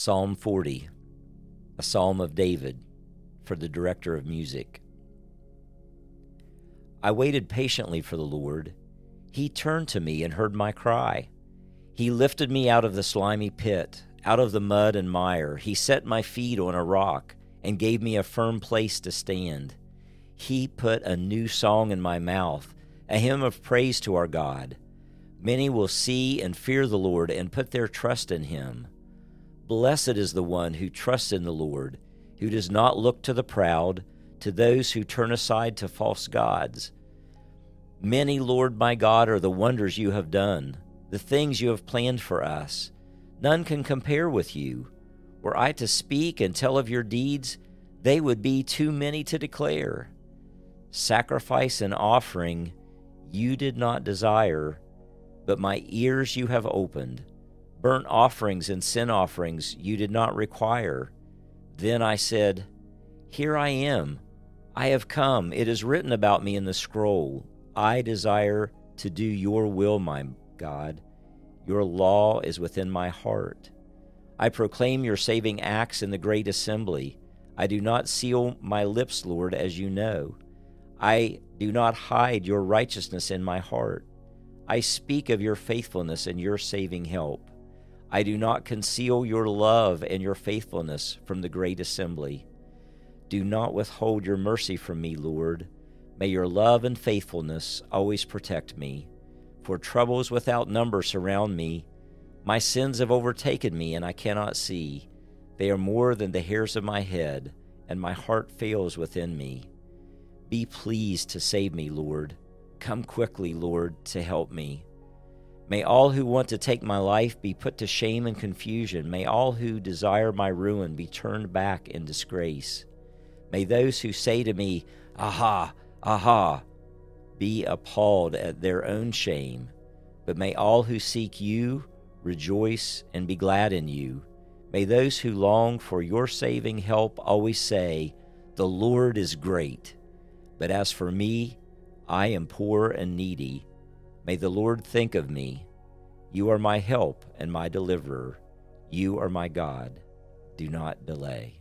Psalm 40, a psalm of David for the director of music. I waited patiently for the Lord. He turned to me and heard my cry. He lifted me out of the slimy pit, out of the mud and mire. He set my feet on a rock and gave me a firm place to stand. He put a new song in my mouth, a hymn of praise to our God. Many will see and fear the Lord and put their trust in him. Blessed is the one who trusts in the Lord, who does not look to the proud, to those who turn aside to false gods. Many, Lord my God, are the wonders you have done, the things you have planned for us. None can compare with you. Were I to speak and tell of your deeds, they would be too many to declare. Sacrifice and offering you did not desire, but my ears you have opened. Burnt offerings and sin offerings you did not require. Then I said, Here I am. I have come. It is written about me in the scroll. I desire to do your will, my God. Your law is within my heart. I proclaim your saving acts in the great assembly. I do not seal my lips, Lord, as you know. I do not hide your righteousness in my heart. I speak of your faithfulness and your saving help. I do not conceal your love and your faithfulness from the great assembly. Do not withhold your mercy from me, Lord. May your love and faithfulness always protect me. For troubles without number surround me. My sins have overtaken me, and I cannot see. They are more than the hairs of my head, and my heart fails within me. Be pleased to save me, Lord. Come quickly, Lord, to help me. May all who want to take my life be put to shame and confusion. May all who desire my ruin be turned back in disgrace. May those who say to me, Aha, aha, be appalled at their own shame. But may all who seek you rejoice and be glad in you. May those who long for your saving help always say, The Lord is great. But as for me, I am poor and needy. May the Lord think of me. You are my help and my deliverer. You are my God. Do not delay.